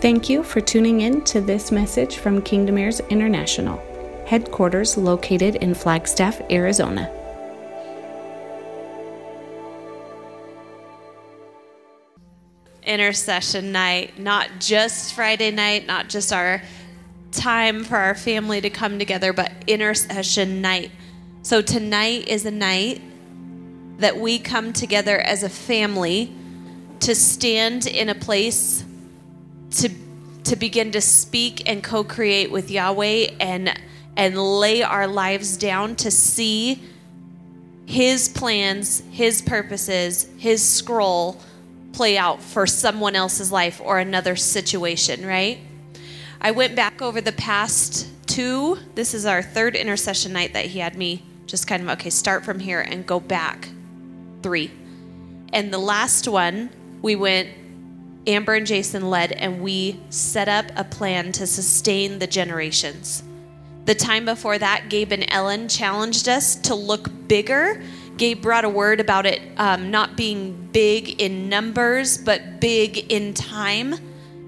Thank you for tuning in to this message from Kingdom Heirs International, headquarters located in Flagstaff, Arizona. intercession night, not just Friday night, not just our time for our family to come together, but intercession night. So tonight is a night that we come together as a family to stand in a place to begin to speak and co-create with Yahweh and and lay our lives down to see his plans, his purposes, his scroll play out for someone else's life or another situation, right? I went back over the past two. This is our third intercession night that he had me just kind of, okay, start from here and go back three. And the last one, we went, Amber and Jason led, and we set up a plan to sustain the generations. The time before that, Gabe and Ellen challenged us to look bigger Gabe brought a word about it um, not being big in numbers, but big in time.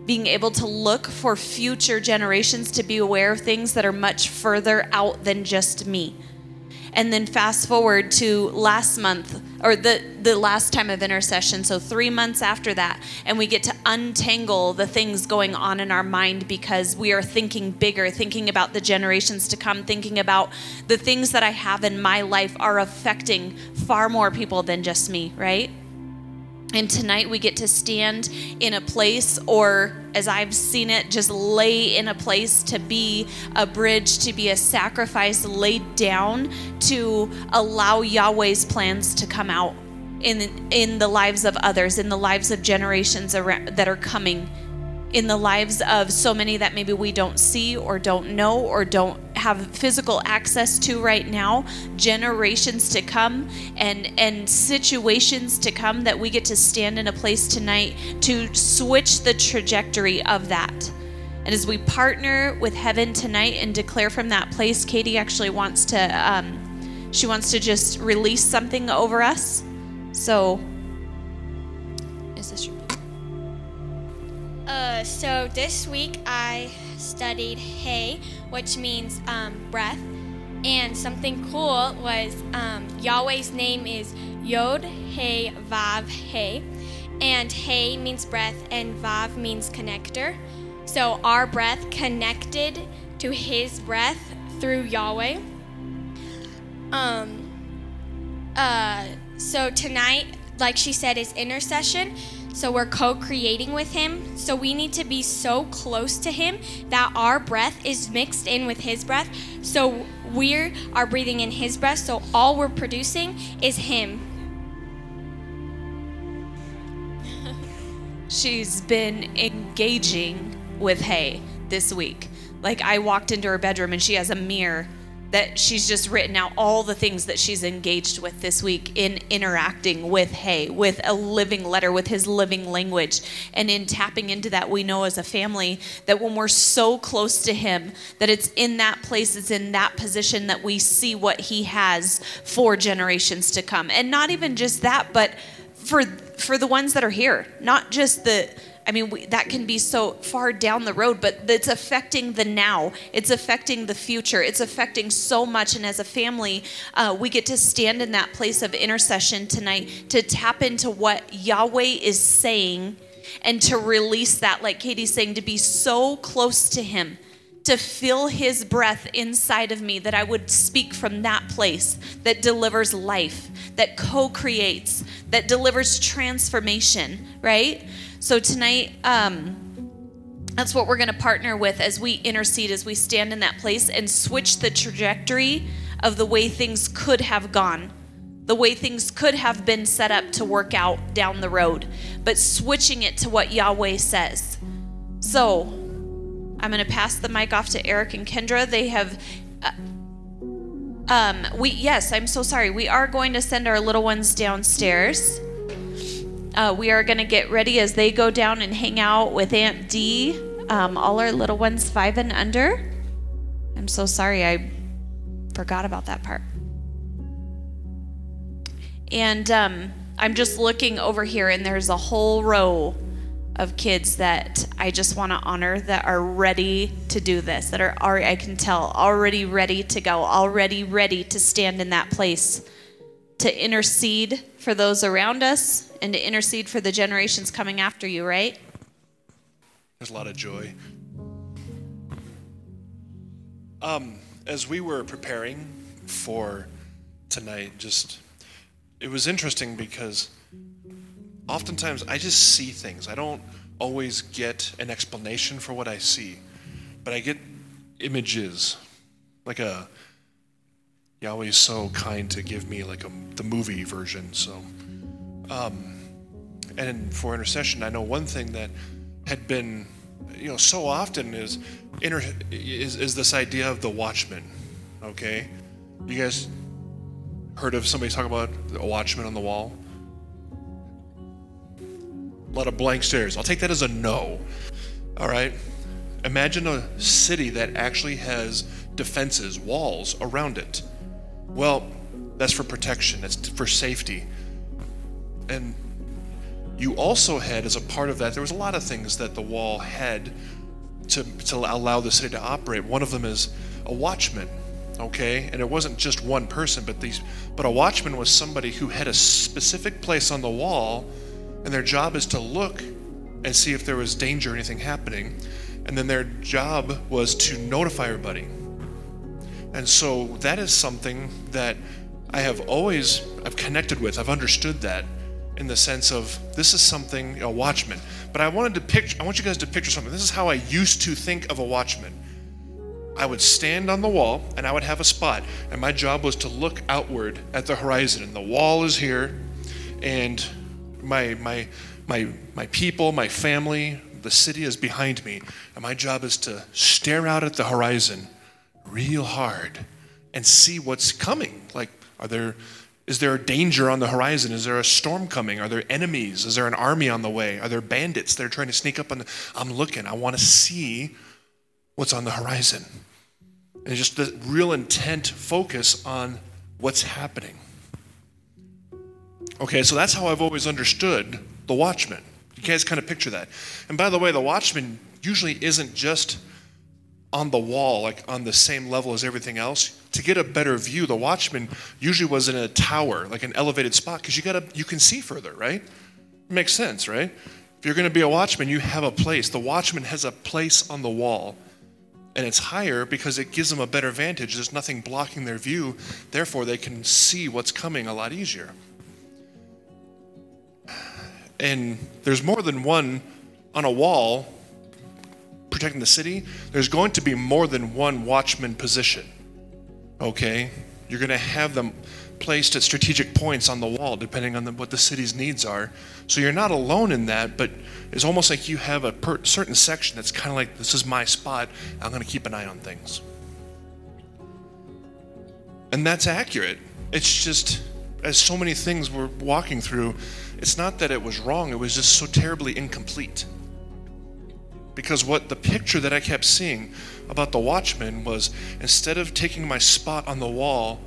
Being able to look for future generations to be aware of things that are much further out than just me and then fast forward to last month or the the last time of intercession. So 3 months after that and we get to untangle the things going on in our mind because we are thinking bigger thinking about the generations to come thinking about the things that I have in my life are affecting far more people than just me right and tonight we get to stand in a place, or as I've seen it, just lay in a place to be a bridge, to be a sacrifice laid down to allow Yahweh's plans to come out in, in the lives of others, in the lives of generations around, that are coming in the lives of so many that maybe we don't see or don't know or don't have physical access to right now generations to come and and situations to come that we get to stand in a place tonight to switch the trajectory of that. And as we partner with heaven tonight and declare from that place katie actually wants to um, she wants to just release something over us. So uh, so this week I studied hey, which means um, breath. And something cool was um, Yahweh's name is Yod Hey Vav Hey. And Hey means breath, and Vav means connector. So our breath connected to his breath through Yahweh. Um, uh, so tonight, like she said, is intercession. So we're co creating with Him. So we need to be so close to Him that our breath is mixed in with His breath. So we are breathing in His breath. So all we're producing is Him. She's been engaging with Hey this week. Like I walked into her bedroom and she has a mirror that she's just written out all the things that she's engaged with this week in interacting with Hey, with a living letter, with his living language. And in tapping into that, we know as a family that when we're so close to him, that it's in that place, it's in that position that we see what he has for generations to come. And not even just that, but for for the ones that are here, not just the I mean, we, that can be so far down the road, but it's affecting the now. It's affecting the future. It's affecting so much. And as a family, uh, we get to stand in that place of intercession tonight to tap into what Yahweh is saying and to release that, like Katie's saying, to be so close to Him to feel his breath inside of me that I would speak from that place that delivers life, that co creates, that delivers transformation, right? So tonight, um, that's what we're going to partner with as we intercede, as we stand in that place and switch the trajectory of the way things could have gone, the way things could have been set up to work out down the road, but switching it to what Yahweh says. So I'm going to pass the mic off to Eric and Kendra. They have. Uh, um, we yes, I'm so sorry. We are going to send our little ones downstairs. Uh, we are going to get ready as they go down and hang out with Aunt D. Um, all our little ones, five and under. I'm so sorry, I forgot about that part. And um, I'm just looking over here, and there's a whole row of kids that I just want to honor that are ready to do this, that are already, I can tell, already ready to go, already ready to stand in that place to intercede for those around us and to intercede for the generations coming after you, right? There's a lot of joy. Um, as we were preparing for tonight, just it was interesting because oftentimes I just see things. I don't always get an explanation for what I see, but I get images, like a Yahweh is so kind to give me like a, the movie version. So, um, and for intercession, I know one thing that had been, you know, so often is, inter, is, is this idea of the watchman. Okay, you guys heard of somebody talk about a watchman on the wall? A lot of blank stares. I'll take that as a no. All right. Imagine a city that actually has defenses, walls around it. Well, that's for protection, that's for safety. And you also had, as a part of that, there was a lot of things that the wall had to, to allow the city to operate. One of them is a watchman, okay? And it wasn't just one person, but these, but a watchman was somebody who had a specific place on the wall, and their job is to look and see if there was danger or anything happening. And then their job was to notify everybody. And so that is something that I have always I've connected with. I've understood that in the sense of this is something a watchman. But I wanted to picture I want you guys to picture something. This is how I used to think of a watchman. I would stand on the wall and I would have a spot and my job was to look outward at the horizon and the wall is here and my my my my people, my family, the city is behind me and my job is to stare out at the horizon real hard and see what's coming. Like, are there is there a danger on the horizon? Is there a storm coming? Are there enemies? Is there an army on the way? Are there bandits that are trying to sneak up on the I'm looking. I want to see what's on the horizon. And just the real intent focus on what's happening. Okay, so that's how I've always understood the watchman. You guys kind of picture that. And by the way, the watchman usually isn't just on the wall, like on the same level as everything else. To get a better view, the watchman usually was in a tower, like an elevated spot, because you gotta you can see further, right? Makes sense, right? If you're gonna be a watchman, you have a place. The watchman has a place on the wall. And it's higher because it gives them a better vantage. There's nothing blocking their view, therefore they can see what's coming a lot easier. And there's more than one on a wall protecting the city, there's going to be more than one watchman position. Okay? You're going to have them placed at strategic points on the wall, depending on the, what the city's needs are. So you're not alone in that, but it's almost like you have a per, certain section that's kind of like, this is my spot. I'm going to keep an eye on things. And that's accurate. It's just, as so many things we're walking through, it's not that it was wrong, it was just so terribly incomplete. Because what the picture that I kept seeing about the watchman was instead of taking my spot on the wall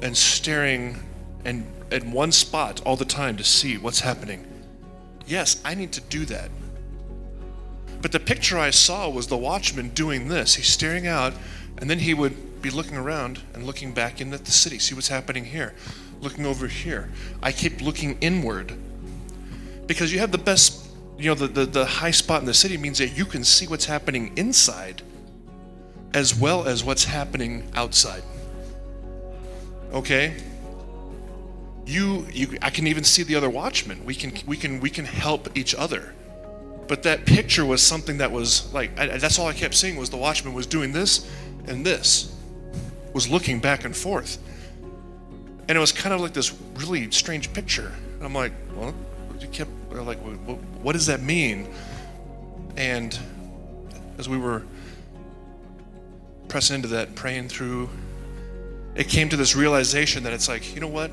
and staring and at one spot all the time to see what's happening, yes, I need to do that. But the picture I saw was the watchman doing this. He's staring out, and then he would be looking around and looking back in at the city, see what's happening here, looking over here. I keep looking inward because you have the best you know, the, the, the high spot in the city means that you can see what's happening inside as well as what's happening outside. Okay? You, you I can even see the other watchmen. We can we can we can help each other. But that picture was something that was like I, that's all I kept seeing was the watchman was doing this and this was looking back and forth. And it was kind of like this really strange picture. And I'm like, well, you kept like, what, what does that mean? And as we were pressing into that, praying through, it came to this realization that it's like, you know what?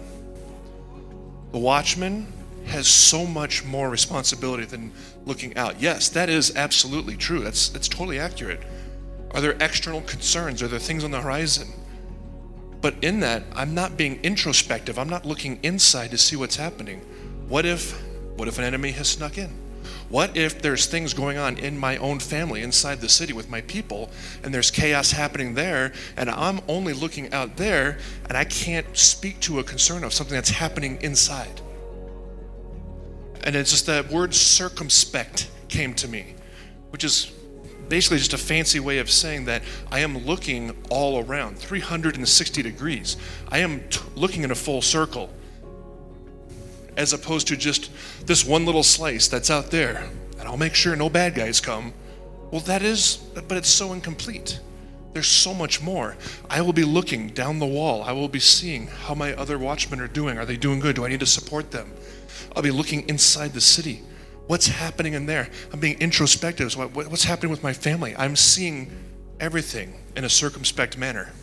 The watchman has so much more responsibility than looking out. Yes, that is absolutely true. That's that's totally accurate. Are there external concerns? Are there things on the horizon? But in that, I'm not being introspective. I'm not looking inside to see what's happening. What if what if an enemy has snuck in? What if there's things going on in my own family, inside the city with my people, and there's chaos happening there, and I'm only looking out there, and I can't speak to a concern of something that's happening inside? And it's just that word circumspect came to me, which is basically just a fancy way of saying that I am looking all around, 360 degrees. I am t- looking in a full circle, as opposed to just this one little slice that's out there, and I'll make sure no bad guys come. Well, that is, but it's so incomplete. There's so much more. I will be looking down the wall. I will be seeing how my other watchmen are doing. Are they doing good? Do I need to support them? I'll be looking inside the city. What's happening in there? I'm being introspective. What's happening with my family? I'm seeing everything in a circumspect manner.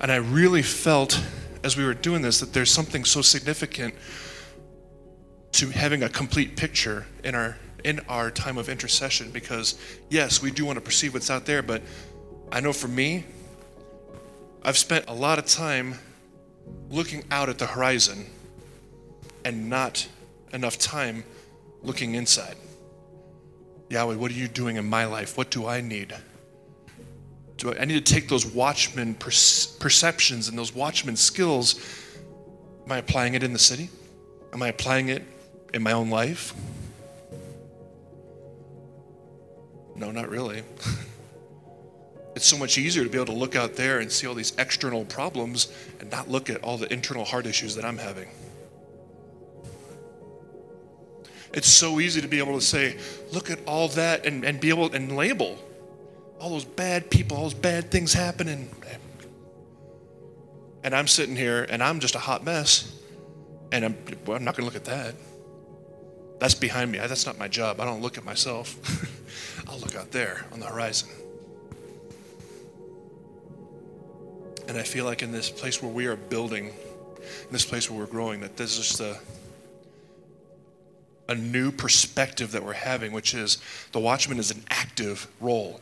And I really felt as we were doing this that there's something so significant to having a complete picture in our in our time of intercession because yes, we do want to perceive what's out there, but I know for me, I've spent a lot of time looking out at the horizon and not enough time looking inside. Yahweh, what are you doing in my life? What do I need? Do I, I need to take those watchman perceptions and those watchman skills. Am I applying it in the city? Am I applying it in my own life? No, not really. it's so much easier to be able to look out there and see all these external problems and not look at all the internal heart issues that I'm having. It's so easy to be able to say, look at all that and, and be able and label all those bad people, all those bad things happening. And I'm sitting here and I'm just a hot mess. And I'm, well, I'm not going to look at that. That's behind me. That's not my job. I don't look at myself. I'll look out there on the horizon. And I feel like in this place where we are building, in this place where we're growing, that this is the a new perspective that we're having, which is the watchman is an active role.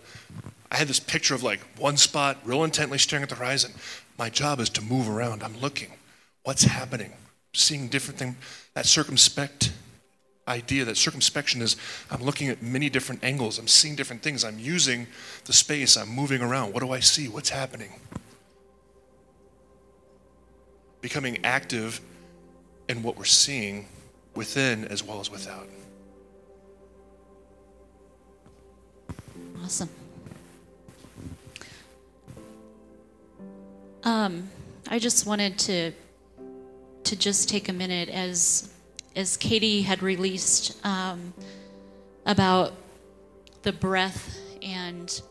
I had this picture of like one spot, real intently staring at the horizon. My job is to move around. I'm looking. What's happening? Seeing different things. That circumspect idea, that circumspection is I'm looking at many different angles. I'm seeing different things. I'm using the space. I'm moving around. What do I see? What's happening? Becoming active in what we're seeing within as well as without. Awesome. Um, I just wanted to to just take a minute as as Katie had released um, about the breath and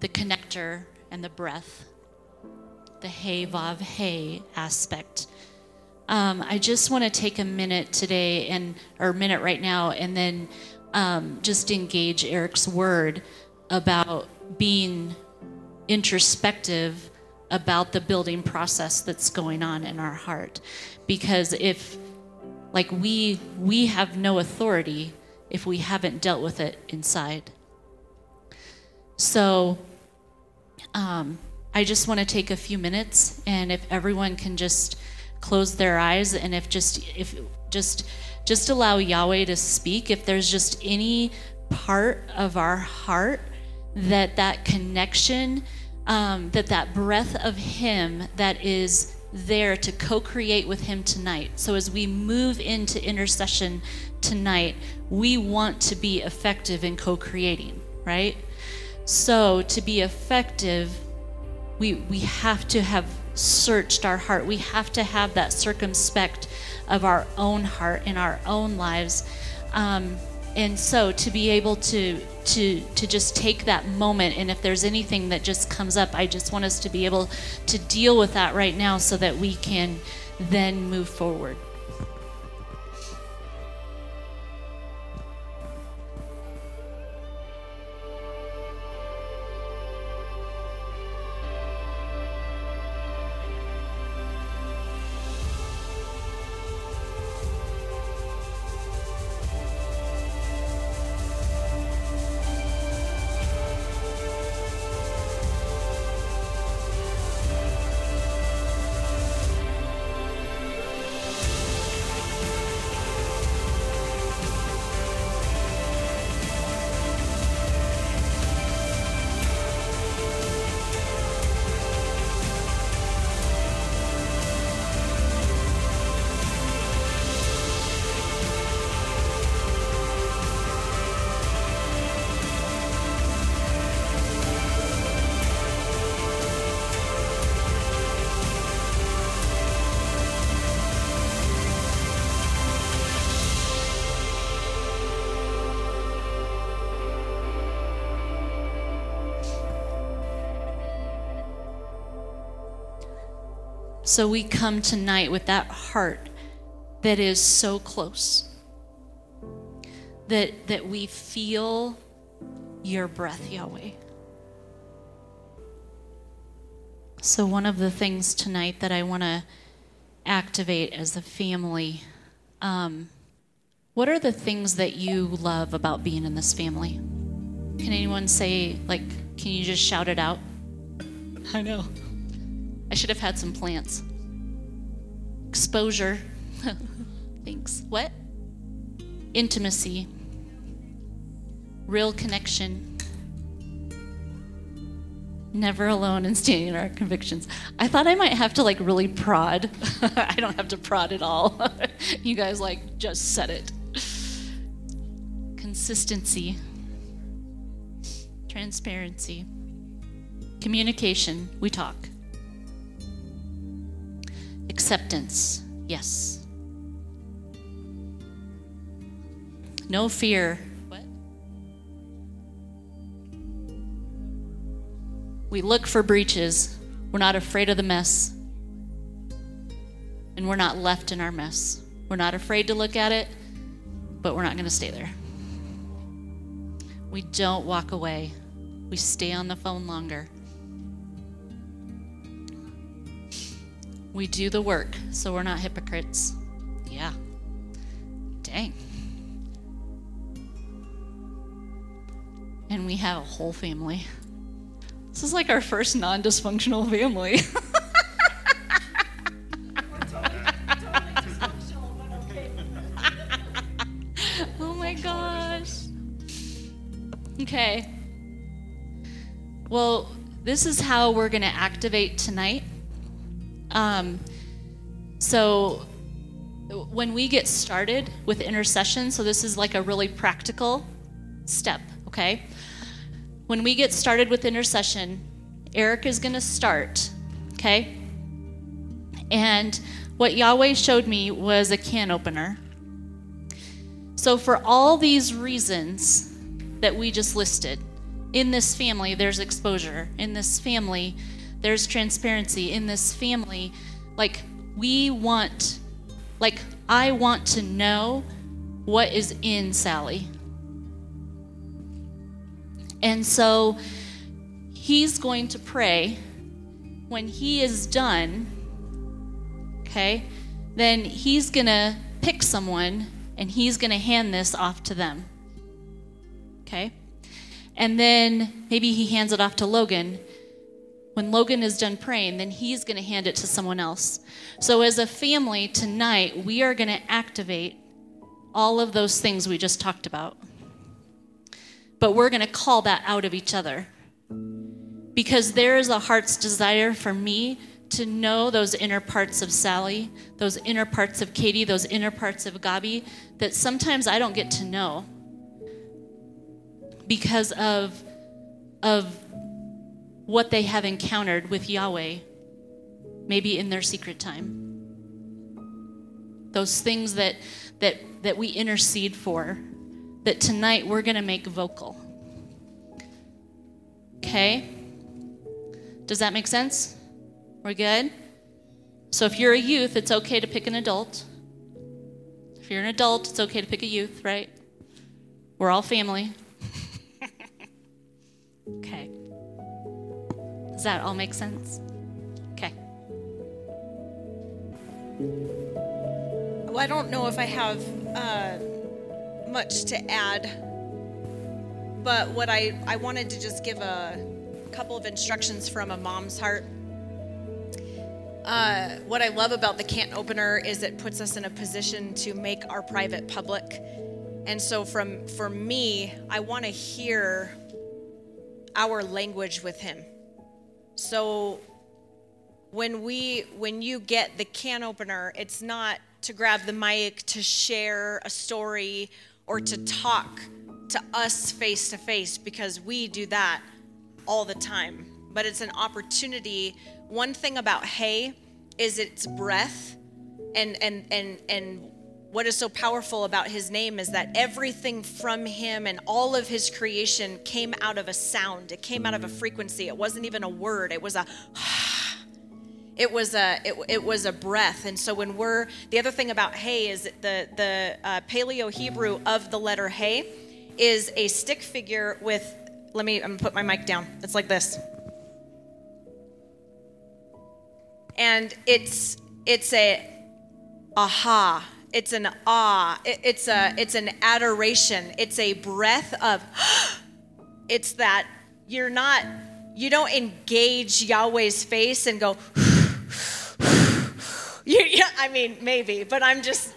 the connector and the breath, the hey vav hey aspect. Um, I just want to take a minute today and or a minute right now, and then um, just engage Eric's word about being introspective about the building process that's going on in our heart, because if like we we have no authority if we haven't dealt with it inside. So um, I just want to take a few minutes, and if everyone can just close their eyes and if just if just just allow Yahweh to speak if there's just any part of our heart that that connection um, that that breath of him that is there to co-create with him tonight so as we move into intercession tonight we want to be effective in co-creating right so to be effective we we have to have searched our heart. We have to have that circumspect of our own heart in our own lives. Um, and so to be able to to to just take that moment and if there's anything that just comes up i just want us to be able to deal with that right now so that we can then move forward So we come tonight with that heart that is so close. That that we feel your breath, Yahweh. So one of the things tonight that I want to activate as a family um, what are the things that you love about being in this family? Can anyone say, like, can you just shout it out? I know. I should have had some plants. Exposure. Thanks. What? Intimacy. Real connection. Never alone and standing in our convictions. I thought I might have to like really prod. I don't have to prod at all. you guys like just said it. Consistency, transparency, communication, we talk. Acceptance, yes. No fear, What? We look for breaches. We're not afraid of the mess. And we're not left in our mess. We're not afraid to look at it, but we're not going to stay there. We don't walk away, we stay on the phone longer. We do the work, so we're not hypocrites. Yeah. Dang. And we have a whole family. This is like our first non dysfunctional family. oh my gosh. Okay. Well, this is how we're going to activate tonight. Um, so, when we get started with intercession, so this is like a really practical step, okay? when we get started with intercession, Eric is going to start, okay? And what Yahweh showed me was a can opener. So, for all these reasons that we just listed, in this family, there's exposure. In this family, there's transparency. In this family, like, we want, like, I want to know what is in Sally. And so he's going to pray. When he is done, okay, then he's going to pick someone and he's going to hand this off to them. Okay? And then maybe he hands it off to Logan. When Logan is done praying, then he's going to hand it to someone else. So, as a family tonight, we are going to activate all of those things we just talked about but we're going to call that out of each other. Because there is a heart's desire for me to know those inner parts of Sally, those inner parts of Katie, those inner parts of Gabi that sometimes I don't get to know because of, of what they have encountered with Yahweh, maybe in their secret time. Those things that, that, that we intercede for that tonight we're going to make vocal. Okay? Does that make sense? We're good? So if you're a youth, it's okay to pick an adult. If you're an adult, it's okay to pick a youth, right? We're all family. okay. Does that all make sense? Okay. Well, I don't know if I have. Uh much to add, but what I, I wanted to just give a couple of instructions from a mom's heart. Uh, what I love about the can opener is it puts us in a position to make our private public. And so from for me, I want to hear our language with him. So when we when you get the can opener, it's not to grab the mic to share a story or to talk to us face to face because we do that all the time. But it's an opportunity. One thing about hey is its breath and and and and what is so powerful about his name is that everything from him and all of his creation came out of a sound. It came out of a frequency. It wasn't even a word. It was a It was a it, it was a breath, and so when we're the other thing about hey is the the uh, Paleo Hebrew of the letter hey is a stick figure with. Let me. I'm gonna put my mic down. It's like this, and it's it's a aha. It's an awe It, it's a it's an adoration. It's a breath of. it's that you're not you don't engage Yahweh's face and go. you, yeah, I mean maybe, but I'm just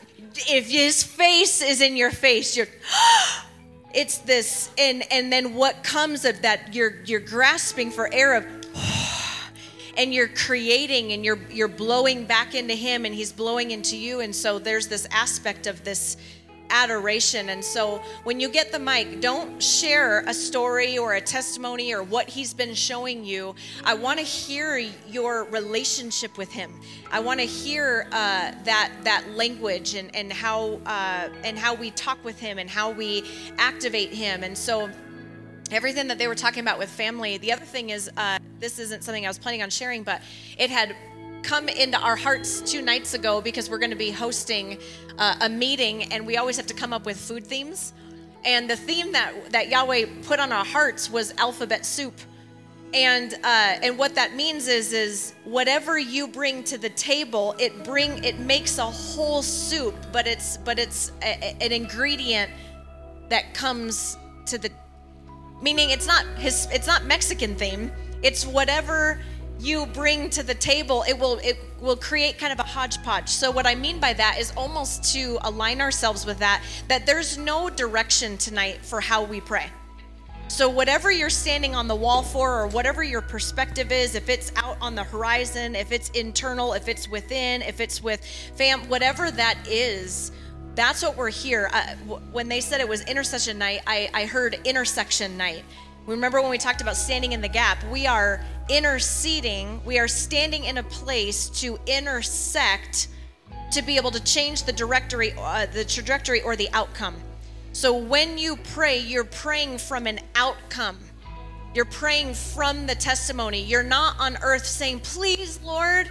if his face is in your face, you're. it's this, and and then what comes of that? You're you're grasping for air of and you're creating and you're you're blowing back into him and he's blowing into you and so there's this aspect of this adoration. And so when you get the mic, don't share a story or a testimony or what he's been showing you. I want to hear your relationship with him. I want to hear uh, that that language and and how uh, and how we talk with him and how we activate him. And so everything that they were talking about with family. The other thing is, uh, this isn't something I was planning on sharing, but it had come into our hearts two nights ago because we're going to be hosting uh, a meeting and we always have to come up with food themes. And the theme that, that Yahweh put on our hearts was alphabet soup. And uh, and what that means is is whatever you bring to the table, it bring it makes a whole soup, but it's but it's a, an ingredient that comes to the meaning it's not his it's not Mexican theme. It's whatever you bring to the table it will it will create kind of a hodgepodge so what i mean by that is almost to align ourselves with that that there's no direction tonight for how we pray so whatever you're standing on the wall for or whatever your perspective is if it's out on the horizon if it's internal if it's within if it's with fam whatever that is that's what we're here uh, when they said it was intercession night I, I heard intersection night Remember when we talked about standing in the gap? We are interceding, we are standing in a place to intersect to be able to change the directory uh, the trajectory or the outcome. So when you pray, you're praying from an outcome. You're praying from the testimony. You're not on earth saying, "Please, Lord,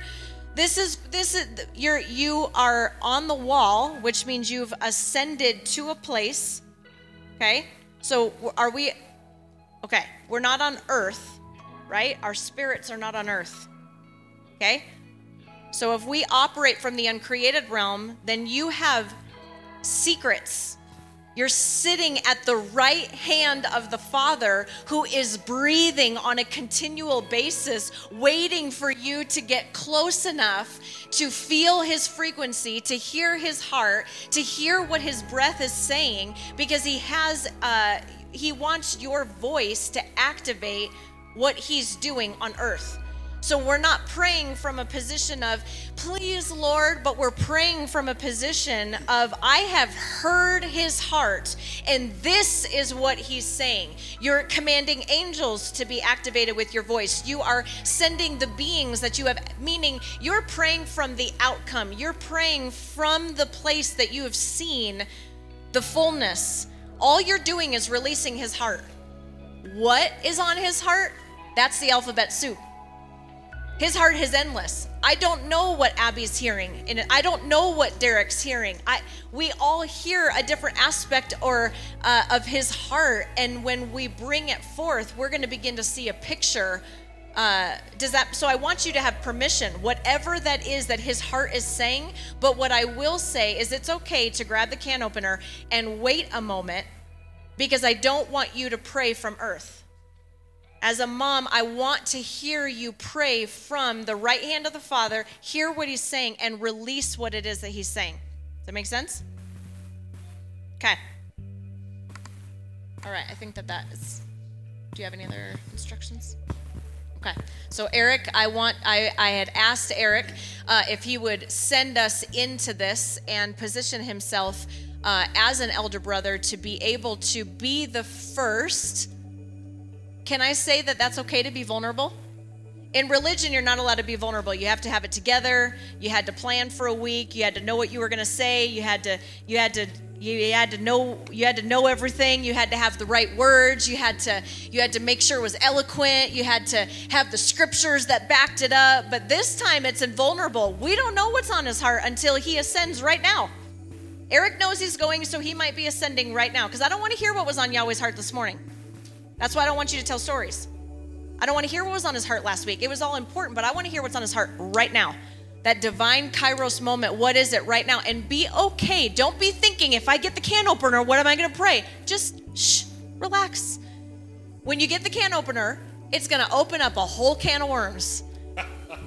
this is this is you're you are on the wall, which means you've ascended to a place." Okay? So are we Okay, we're not on earth, right? Our spirits are not on earth. Okay? So if we operate from the uncreated realm, then you have secrets. You're sitting at the right hand of the Father who is breathing on a continual basis, waiting for you to get close enough to feel his frequency, to hear his heart, to hear what his breath is saying, because he has, uh, he wants your voice to activate what he's doing on earth. So we're not praying from a position of, please, Lord, but we're praying from a position of, I have heard his heart, and this is what he's saying. You're commanding angels to be activated with your voice. You are sending the beings that you have, meaning you're praying from the outcome. You're praying from the place that you have seen the fullness all you're doing is releasing his heart. What is on his heart? That's the alphabet soup. His heart is endless. I don't know what Abby's hearing, and I don't know what Derek's hearing. I we all hear a different aspect or uh, of his heart, and when we bring it forth, we're going to begin to see a picture uh, does that so i want you to have permission whatever that is that his heart is saying but what i will say is it's okay to grab the can opener and wait a moment because i don't want you to pray from earth as a mom i want to hear you pray from the right hand of the father hear what he's saying and release what it is that he's saying does that make sense okay all right i think that that is do you have any other instructions Okay. So Eric, I want I, I had asked Eric uh, if he would send us into this and position himself uh, as an elder brother to be able to be the first. Can I say that that's okay to be vulnerable? In religion, you're not allowed to be vulnerable. You have to have it together. You had to plan for a week. You had to know what you were going to say. You had to you had to you had to know you had to know everything you had to have the right words you had to you had to make sure it was eloquent you had to have the scriptures that backed it up but this time it's invulnerable we don't know what's on his heart until he ascends right now eric knows he's going so he might be ascending right now because i don't want to hear what was on yahweh's heart this morning that's why i don't want you to tell stories. I don't want to hear what was on his heart last week. It was all important but i want to hear what's on his heart right now. That divine kairos moment what is it right now? And be okay. Don't be thinking if i get the can opener what am i going to pray? Just shh relax. When you get the can opener it's going to open up a whole can of worms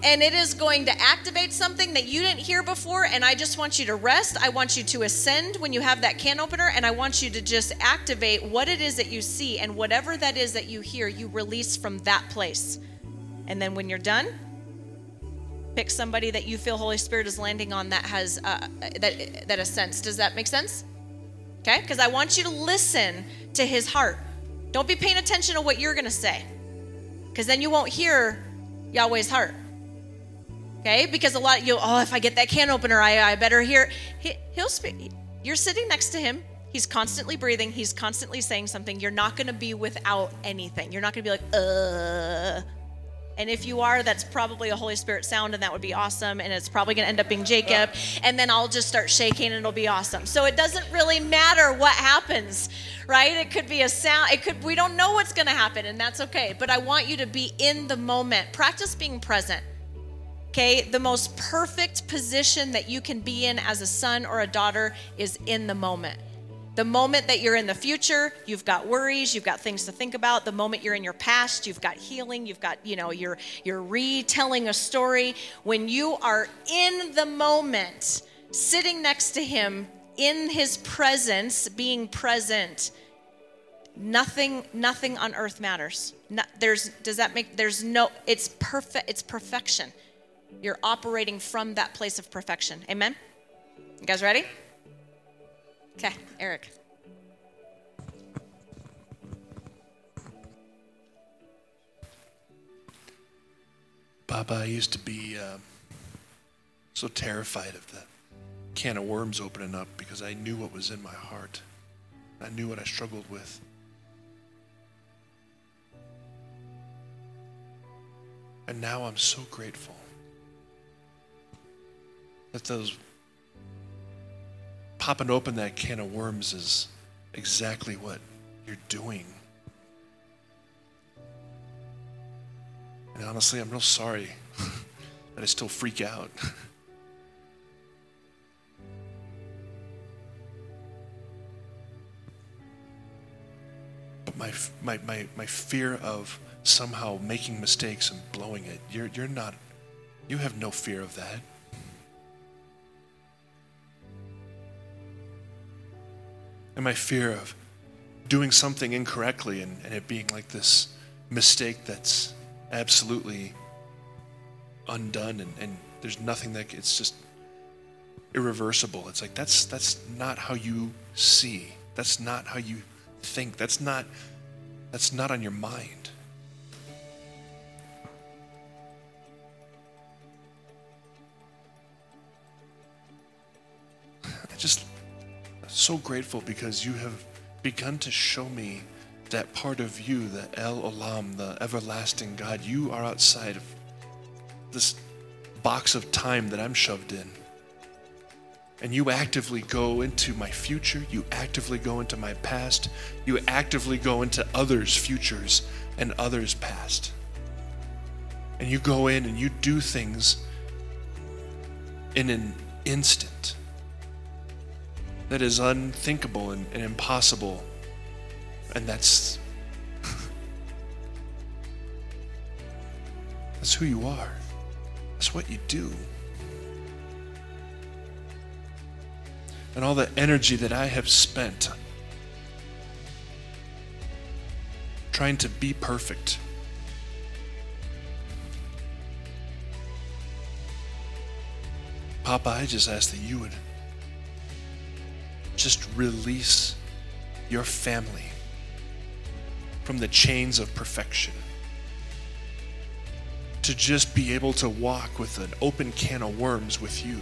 and it is going to activate something that you didn't hear before and i just want you to rest i want you to ascend when you have that can opener and i want you to just activate what it is that you see and whatever that is that you hear you release from that place and then when you're done pick somebody that you feel Holy Spirit is landing on that has uh, that that ascends. Does that make sense? Okay, because I want you to listen to His heart. Don't be paying attention to what you're going to say, because then you won't hear Yahweh's heart. Okay, because a lot you, oh, if I get that can opener, I, I better hear. He, he'll speak. You're sitting next to him. He's constantly breathing. He's constantly saying something. You're not going to be without anything. You're not going to be like, uh, and if you are, that's probably a Holy Spirit sound, and that would be awesome. And it's probably going to end up being Jacob. And then I'll just start shaking, and it'll be awesome. So it doesn't really matter what happens, right? It could be a sound. It could. We don't know what's going to happen, and that's okay. But I want you to be in the moment. Practice being present. Okay, the most perfect position that you can be in as a son or a daughter is in the moment. The moment that you're in the future, you've got worries, you've got things to think about. The moment you're in your past, you've got healing, you've got, you know, you're you're retelling a story. When you are in the moment, sitting next to him in his presence, being present, nothing nothing on earth matters. No, there's does that make there's no it's perfect it's perfection. You're operating from that place of perfection. Amen. You guys ready? Okay, Eric. Papa, I used to be uh, so terrified of the can of worms opening up because I knew what was in my heart. I knew what I struggled with. And now I'm so grateful that those popping open that can of worms is exactly what you're doing. And honestly, I'm real sorry that I still freak out. but my, my, my, my fear of somehow making mistakes and blowing it, you're, you're not, you have no fear of that. And my fear of doing something incorrectly and, and it being like this mistake that's absolutely undone and, and there's nothing that it's just irreversible. It's like that's that's not how you see. That's not how you think. That's not that's not on your mind. So grateful because you have begun to show me that part of you, the El Olam, the everlasting God. You are outside of this box of time that I'm shoved in. And you actively go into my future, you actively go into my past, you actively go into others' futures and others' past. And you go in and you do things in an instant that is unthinkable and, and impossible. And that's that's who you are. That's what you do. And all the energy that I have spent trying to be perfect. Papa, I just ask that you would just release your family from the chains of perfection to just be able to walk with an open can of worms with you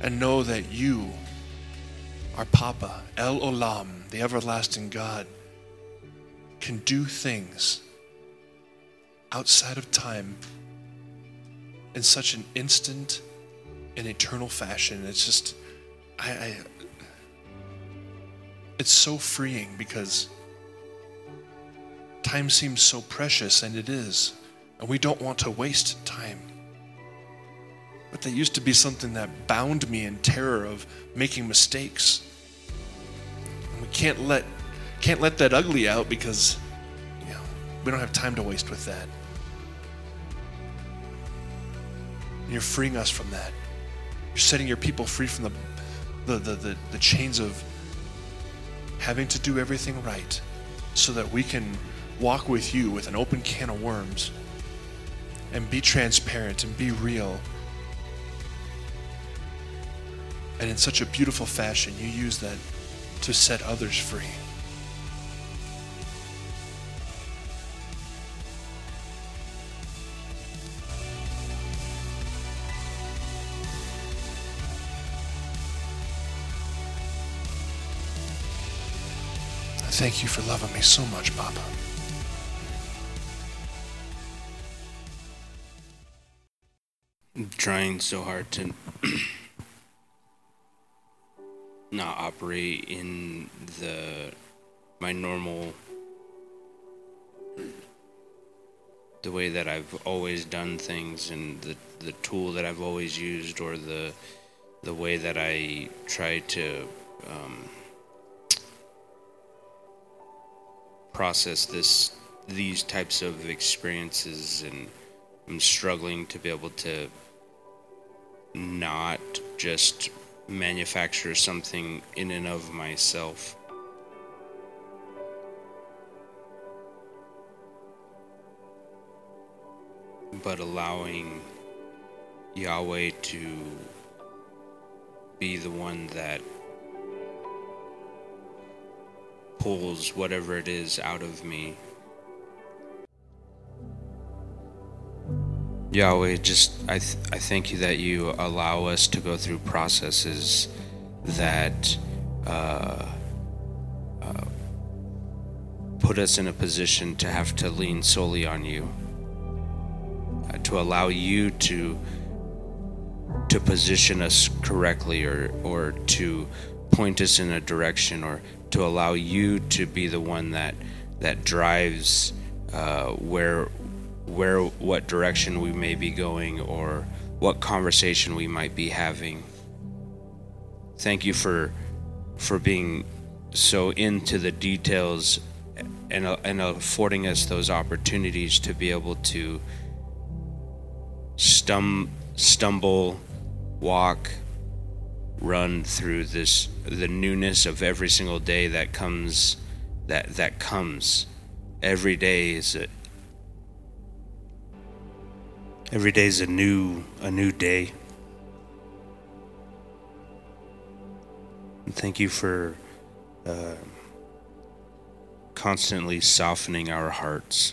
and know that you our Papa, El Olam, the everlasting God, can do things outside of time in such an instant and eternal fashion. It's just, I, I it's so freeing because time seems so precious, and it is, and we don't want to waste time. But that used to be something that bound me in terror of making mistakes And we can't let can't let that ugly out because you know we don't have time to waste with that. And you're freeing us from that. You're setting your people free from the the, the, the, the chains of having to do everything right so that we can walk with you with an open can of worms and be transparent and be real. And in such a beautiful fashion, you use that to set others free. Thank you for loving me so much, Papa. I'm trying so hard to not operate in the my normal the way that I've always done things and the the tool that I've always used or the the way that I try to um, process this these types of experiences and I'm struggling to be able to not just manufacture something in and of myself. But allowing Yahweh to be the one that pulls whatever it is out of me. Yahweh, just I, th- I thank you that you allow us to go through processes that uh, uh, put us in a position to have to lean solely on you, uh, to allow you to to position us correctly, or or to point us in a direction, or to allow you to be the one that that drives uh, where where what direction we may be going or what conversation we might be having. Thank you for for being so into the details and and affording us those opportunities to be able to stum stumble, walk, run through this the newness of every single day that comes that that comes every day is a, Every day is a new a new day. And thank you for uh, constantly softening our hearts.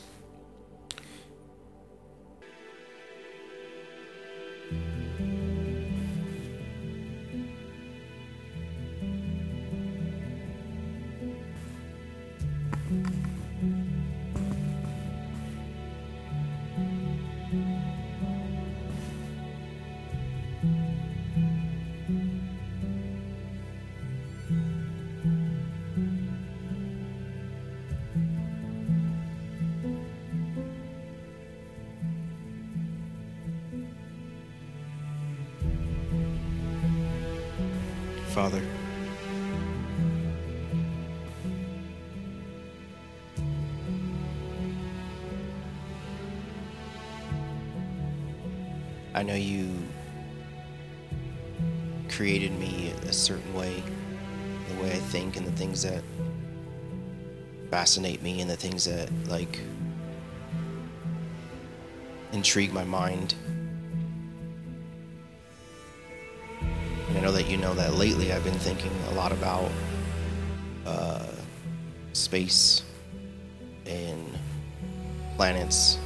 I know you created me a certain way, the way I think, and the things that fascinate me, and the things that, like, intrigue my mind. And I know that you know that lately I've been thinking a lot about uh, space and planets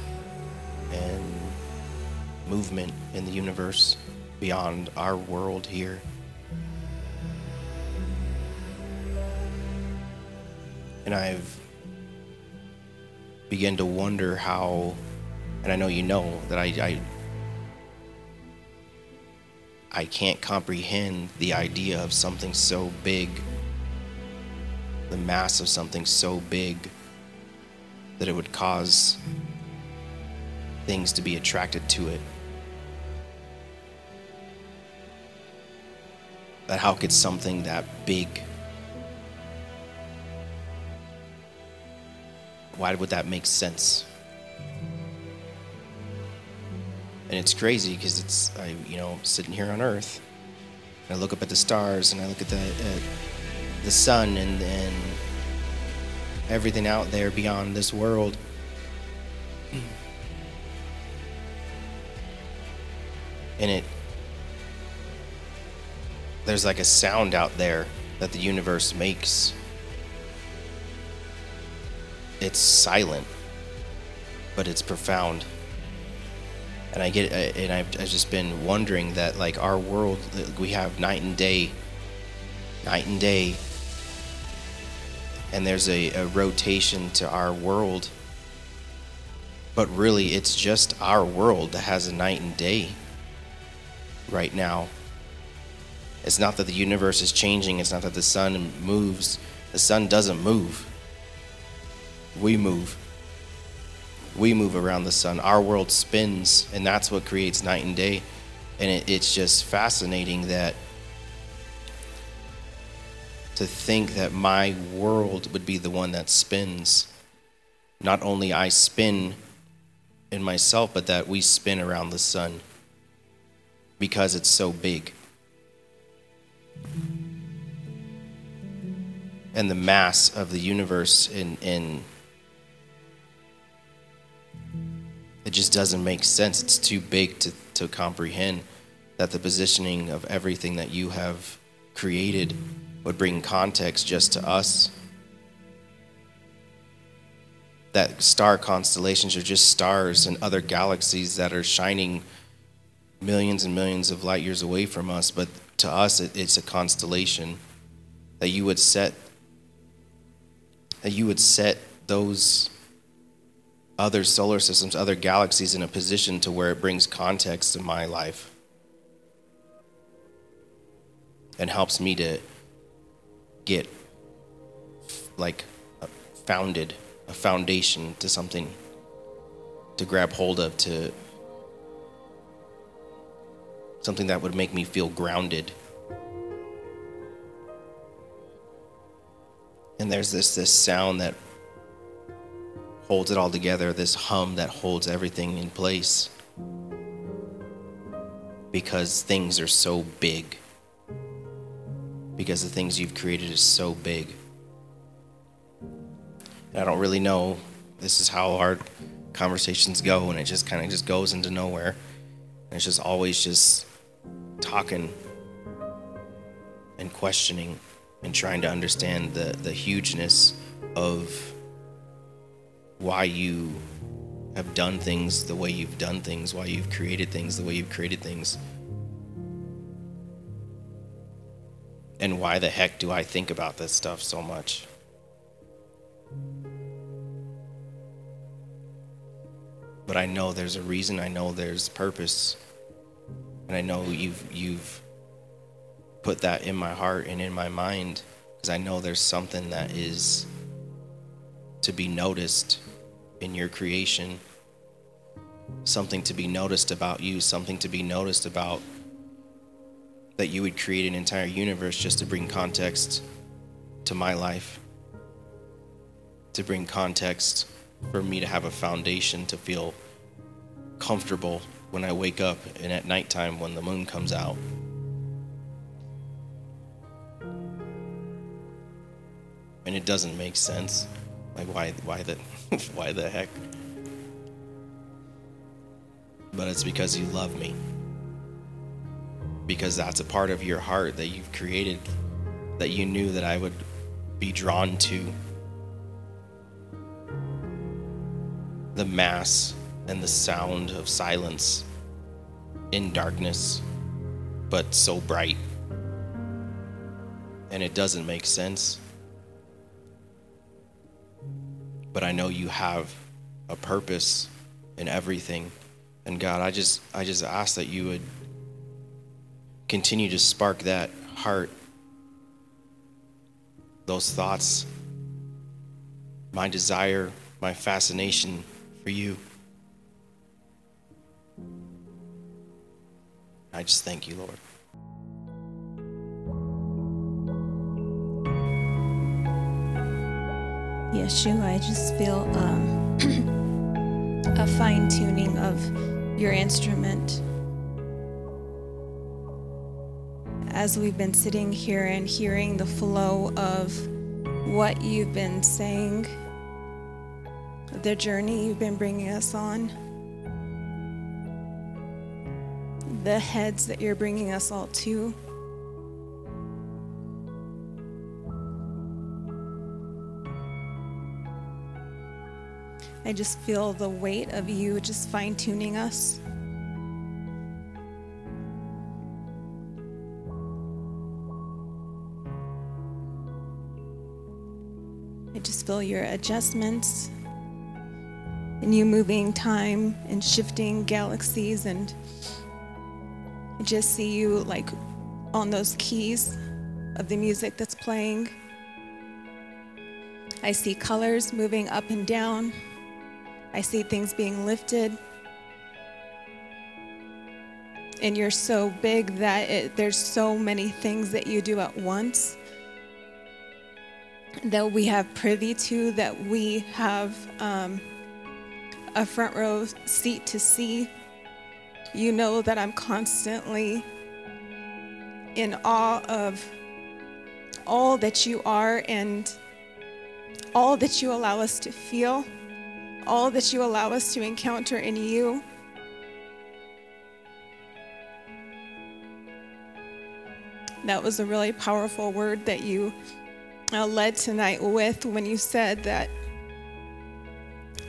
and movement in the universe beyond our world here. And I've begun to wonder how, and I know you know that I, I, I can't comprehend the idea of something so big, the mass of something so big that it would cause things to be attracted to it. That how could something that big why would that make sense? And it's crazy because it's I you know sitting here on Earth, and I look up at the stars and I look at the at the sun and and everything out there beyond this world. And it there's like a sound out there that the universe makes it's silent, but it's profound. And I get, uh, and I've, I've just been wondering that like our world, uh, we have night and day, night and day, and there's a, a rotation to our world. But really, it's just our world that has a night and day right now. It's not that the universe is changing, it's not that the sun moves. The sun doesn't move we move. We move around the sun. Our world spins, and that's what creates night and day. And it, it's just fascinating that to think that my world would be the one that spins. Not only I spin in myself, but that we spin around the sun because it's so big. And the mass of the universe in, in it just doesn't make sense. It's too big to, to comprehend that the positioning of everything that you have created would bring context just to us. That star constellations are just stars and other galaxies that are shining millions and millions of light years away from us, but to us, it, it's a constellation that you would set that you would set those other solar systems, other galaxies in a position to where it brings context to my life and helps me to get like founded, a foundation to something to grab hold of, to something that would make me feel grounded. And there's this this sound that holds it all together, this hum that holds everything in place. Because things are so big. Because the things you've created is so big. And I don't really know. This is how our conversations go, and it just kind of just goes into nowhere. And it's just always just talking and questioning and trying to understand the, the hugeness of why you have done things the way you've done things, why you've created things the way you've created things. And why the heck do I think about this stuff so much? But I know there's a reason, I know there's purpose. And I know you've you've put that in my heart and in my mind because I know there's something that is to be noticed in your creation, something to be noticed about you, something to be noticed about that you would create an entire universe just to bring context to my life, to bring context for me to have a foundation to feel comfortable when I wake up and at nighttime when the moon comes out. And it doesn't make sense. Like why why the why the heck? But it's because you love me. Because that's a part of your heart that you've created that you knew that I would be drawn to. The mass and the sound of silence in darkness, but so bright. And it doesn't make sense. But I know you have a purpose in everything. And God, I just I just ask that you would continue to spark that heart, those thoughts, my desire, my fascination for you. I just thank you, Lord. Yeshua, I just feel um, a fine tuning of your instrument. As we've been sitting here and hearing the flow of what you've been saying, the journey you've been bringing us on, the heads that you're bringing us all to. I just feel the weight of you just fine tuning us. I just feel your adjustments and you moving time and shifting galaxies and just see you like on those keys of the music that's playing. I see colors moving up and down. I see things being lifted. And you're so big that it, there's so many things that you do at once that we have privy to, that we have um, a front row seat to see. You know that I'm constantly in awe of all that you are and all that you allow us to feel all that you allow us to encounter in you. That was a really powerful word that you uh, led tonight with when you said that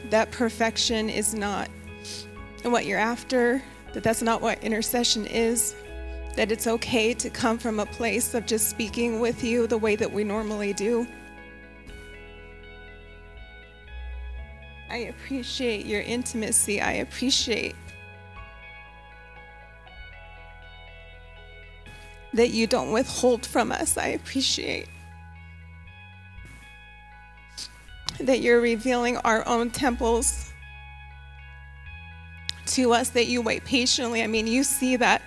that perfection is not what you're after, that that's not what intercession is, that it's okay to come from a place of just speaking with you the way that we normally do. I appreciate your intimacy. I appreciate that you don't withhold from us. I appreciate that you're revealing our own temples to us, that you wait patiently. I mean, you see that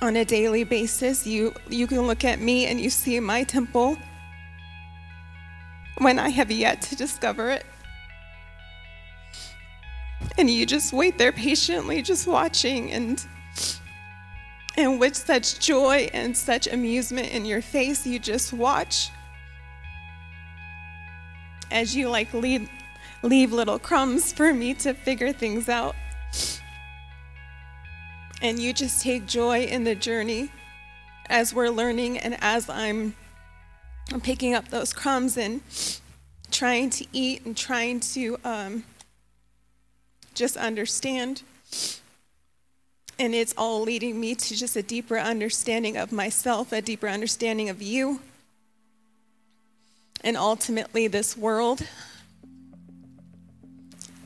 on a daily basis. You, you can look at me and you see my temple when I have yet to discover it. And you just wait there patiently, just watching, and and with such joy and such amusement in your face, you just watch as you like leave leave little crumbs for me to figure things out. And you just take joy in the journey as we're learning and as I'm, picking up those crumbs and trying to eat and trying to um, just understand. And it's all leading me to just a deeper understanding of myself, a deeper understanding of you, and ultimately this world.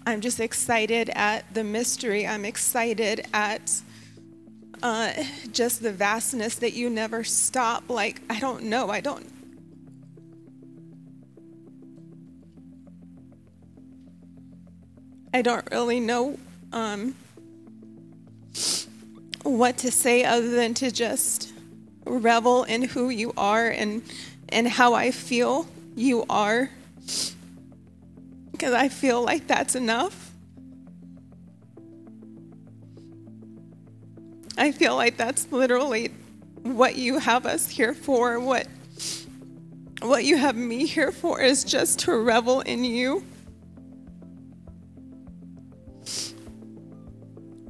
I'm just excited at the mystery. I'm excited at uh, just the vastness that you never stop. Like, I don't know. I don't I don't really know um, what to say other than to just revel in who you are and and how I feel you are because I feel like that's enough. I feel like that's literally what you have us here for. What what you have me here for is just to revel in you.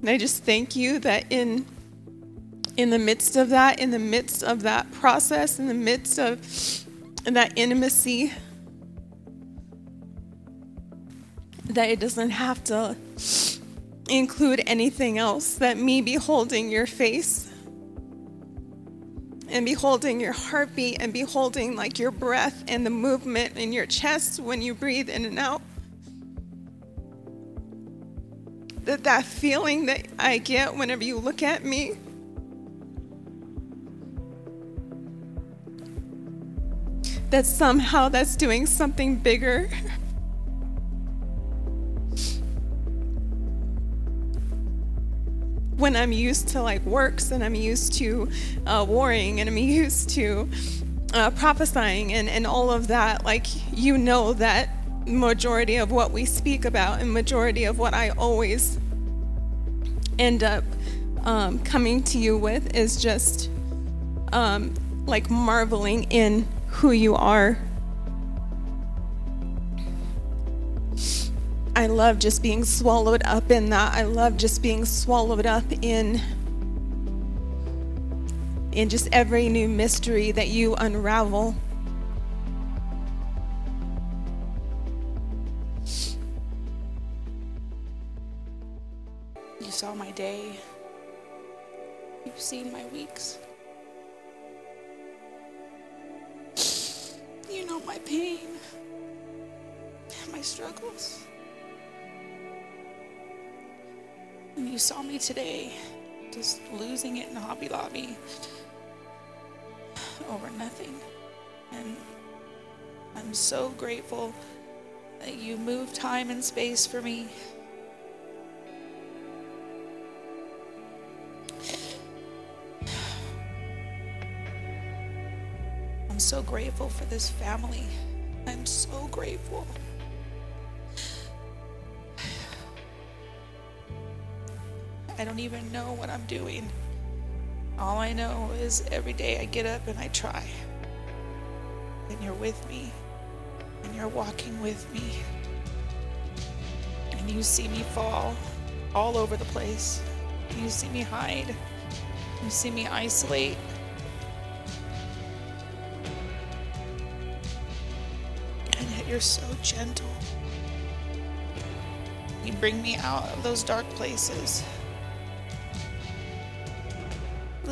And I just thank you that in in the midst of that, in the midst of that process, in the midst of that intimacy, that it doesn't have to include anything else that me beholding your face and beholding your heartbeat and beholding like your breath and the movement in your chest when you breathe in and out. That that feeling that I get whenever you look at me. That somehow that's doing something bigger when I'm used to like works and I'm used to uh, warring and I'm used to uh, prophesying and, and all of that, like you know that majority of what we speak about and majority of what I always end up um, coming to you with is just um, like marveling in who you are I love just being swallowed up in that. I love just being swallowed up in in just every new mystery that you unravel. You saw my day. You've seen my weeks. You know my pain, my struggles. And you saw me today just losing it in Hobby Lobby over nothing. And I'm so grateful that you moved time and space for me. I'm so grateful for this family. I'm so grateful. I don't even know what I'm doing. All I know is every day I get up and I try. And you're with me. And you're walking with me. And you see me fall all over the place. You see me hide. You see me isolate. And yet you're so gentle. You bring me out of those dark places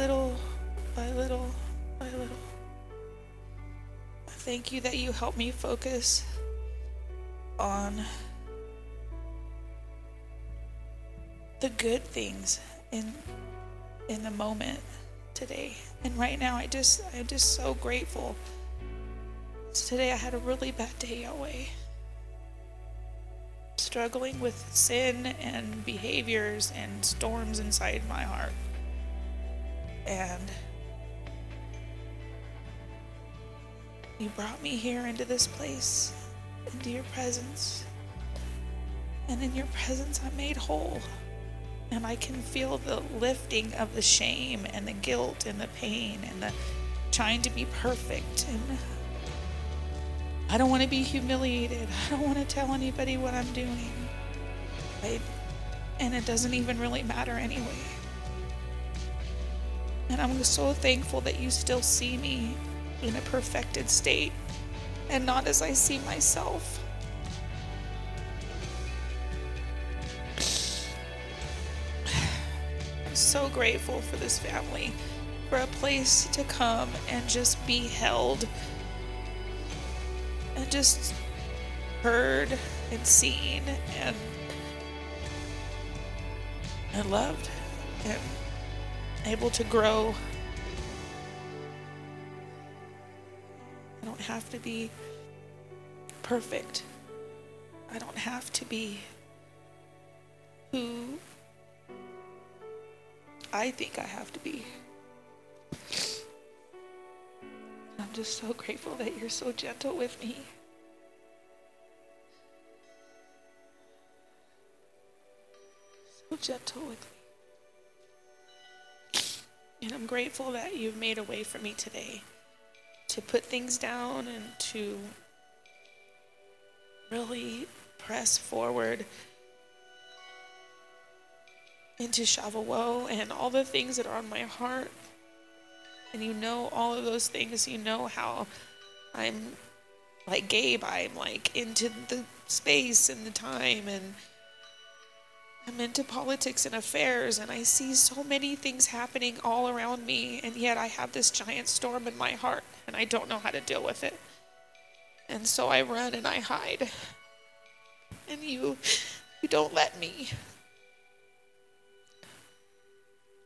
little by little by little. I thank you that you help me focus on the good things in in the moment today. And right now I just I'm just so grateful. Today I had a really bad day Yahweh. Struggling with sin and behaviors and storms inside my heart and you brought me here into this place, into your presence. And in your presence, I'm made whole. And I can feel the lifting of the shame and the guilt and the pain and the trying to be perfect. And I don't want to be humiliated. I don't want to tell anybody what I'm doing. I, and it doesn't even really matter anyway. And I'm so thankful that you still see me in a perfected state and not as I see myself. I'm so grateful for this family, for a place to come and just be held and just heard and seen and and loved and able to grow. I don't have to be perfect. I don't have to be who I think I have to be. I'm just so grateful that you're so gentle with me. So gentle with me. And I'm grateful that you've made a way for me today to put things down and to really press forward into Shavuot and all the things that are on my heart. And you know all of those things. You know how I'm like Gabe, I'm like into the space and the time and I'm into politics and affairs, and I see so many things happening all around me, and yet I have this giant storm in my heart, and I don't know how to deal with it. And so I run and I hide. And you, you don't let me.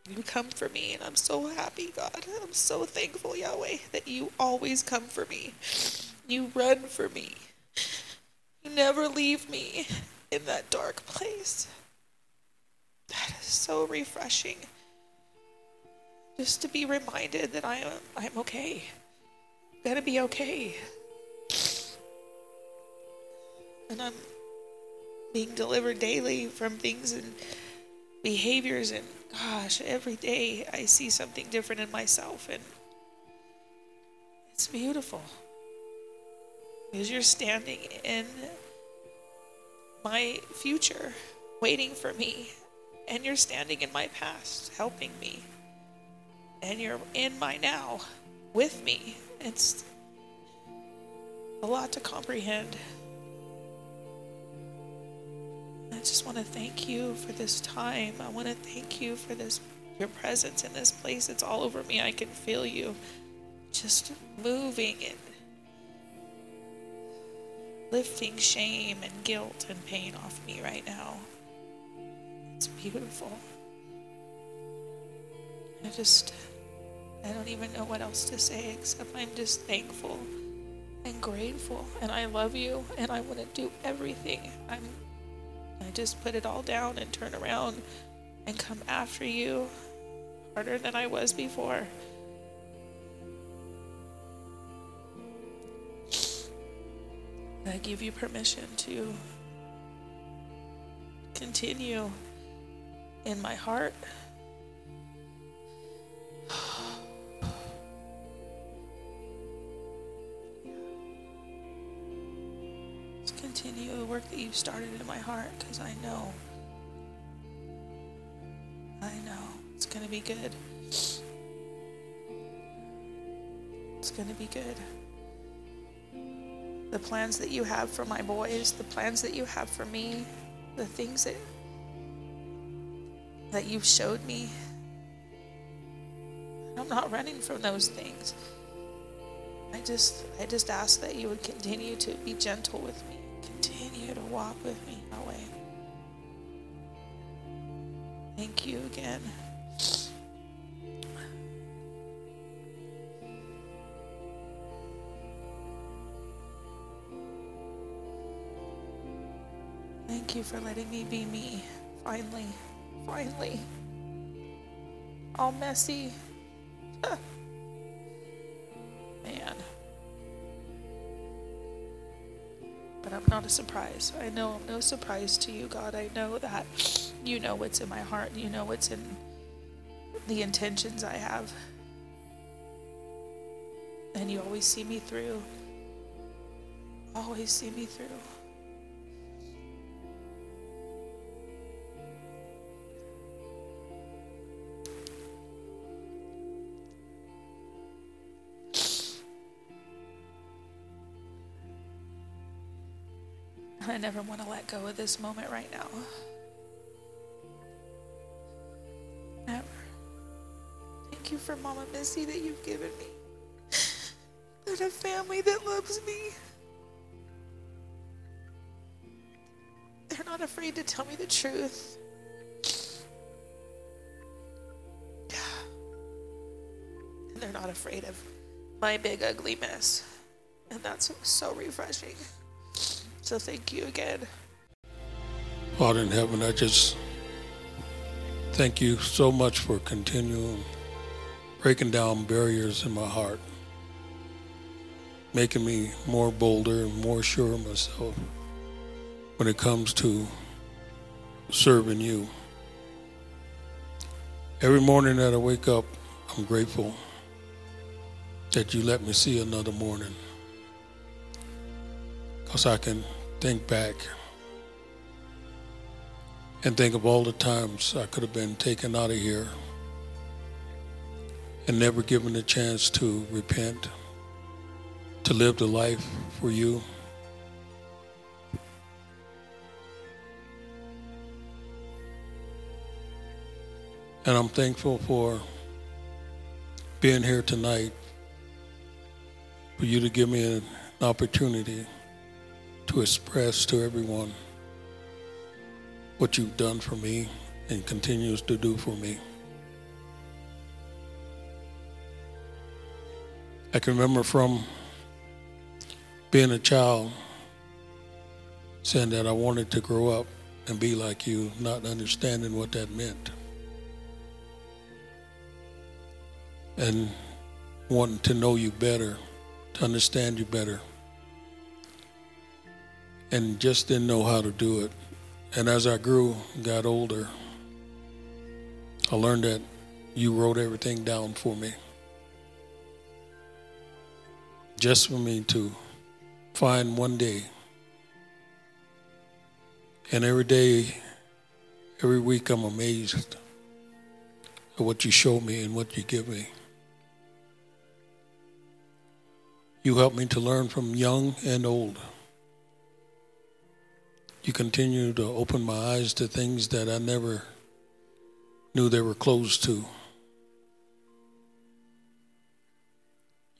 You come for me, and I'm so happy, God. I'm so thankful, Yahweh, that you always come for me. You run for me. You never leave me in that dark place. That is so refreshing. Just to be reminded that I am I'm okay. I'm gonna be okay. And I'm being delivered daily from things and behaviors and gosh, every day I see something different in myself and it's beautiful. Because you're standing in my future, waiting for me and you're standing in my past, helping me. And you're in my now with me. It's a lot to comprehend. I just want to thank you for this time. I want to thank you for this your presence in this place. It's all over me. I can feel you just moving and lifting shame and guilt and pain off me right now. It's beautiful. I just, I don't even know what else to say except I'm just thankful and grateful and I love you and I want to do everything. I'm, I just put it all down and turn around and come after you harder than I was before. I give you permission to continue in my heart. Just continue the work that you've started in my heart because I know. I know it's going to be good. It's going to be good. The plans that you have for my boys, the plans that you have for me, the things that that you've showed me. I'm not running from those things. I just I just ask that you would continue to be gentle with me. Continue to walk with me, Yahweh. Thank you again. Thank you for letting me be me, finally. Finally. All messy. Man. But I'm not a surprise. I know I'm no surprise to you, God. I know that you know what's in my heart. You know what's in the intentions I have. And you always see me through. Always see me through. I never want to let go of this moment right now. Never. Thank you for Mama Missy that you've given me. And a family that loves me. They're not afraid to tell me the truth. Yeah. And they're not afraid of my big ugly mess. And that's so refreshing. So thank you again. Father in heaven, I just thank you so much for continuing breaking down barriers in my heart, making me more bolder and more sure of myself when it comes to serving you. Every morning that I wake up, I'm grateful that you let me see another morning because I can think back and think of all the times I could have been taken out of here and never given a chance to repent, to live the life for you. And I'm thankful for being here tonight, for you to give me an opportunity to express to everyone what you've done for me and continues to do for me. I can remember from being a child saying that I wanted to grow up and be like you, not understanding what that meant. And wanting to know you better, to understand you better. And just didn't know how to do it. And as I grew got older, I learned that you wrote everything down for me. Just for me to find one day. And every day, every week, I'm amazed at what you show me and what you give me. You help me to learn from young and old. You continue to open my eyes to things that I never knew they were closed to.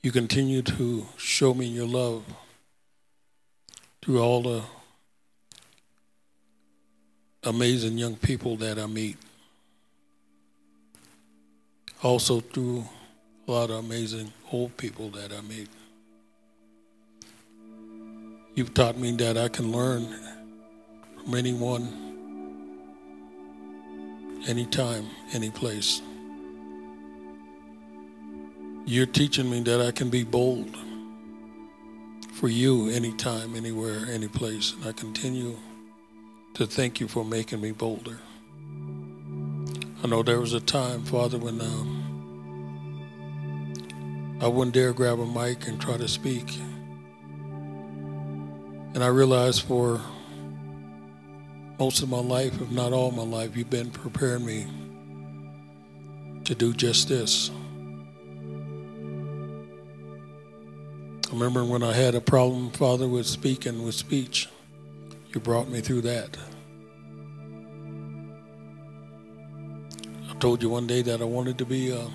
You continue to show me your love through all the amazing young people that I meet. Also through a lot of amazing old people that I meet. You've taught me that I can learn from anyone, anytime, any place. You're teaching me that I can be bold for you anytime, anywhere, any place. And I continue to thank you for making me bolder. I know there was a time, Father, when um, I wouldn't dare grab a mic and try to speak. And I realized for most of my life, if not all my life, you've been preparing me to do just this. I remember when I had a problem, Father, with speaking, with speech. You brought me through that. I told you one day that I wanted to be a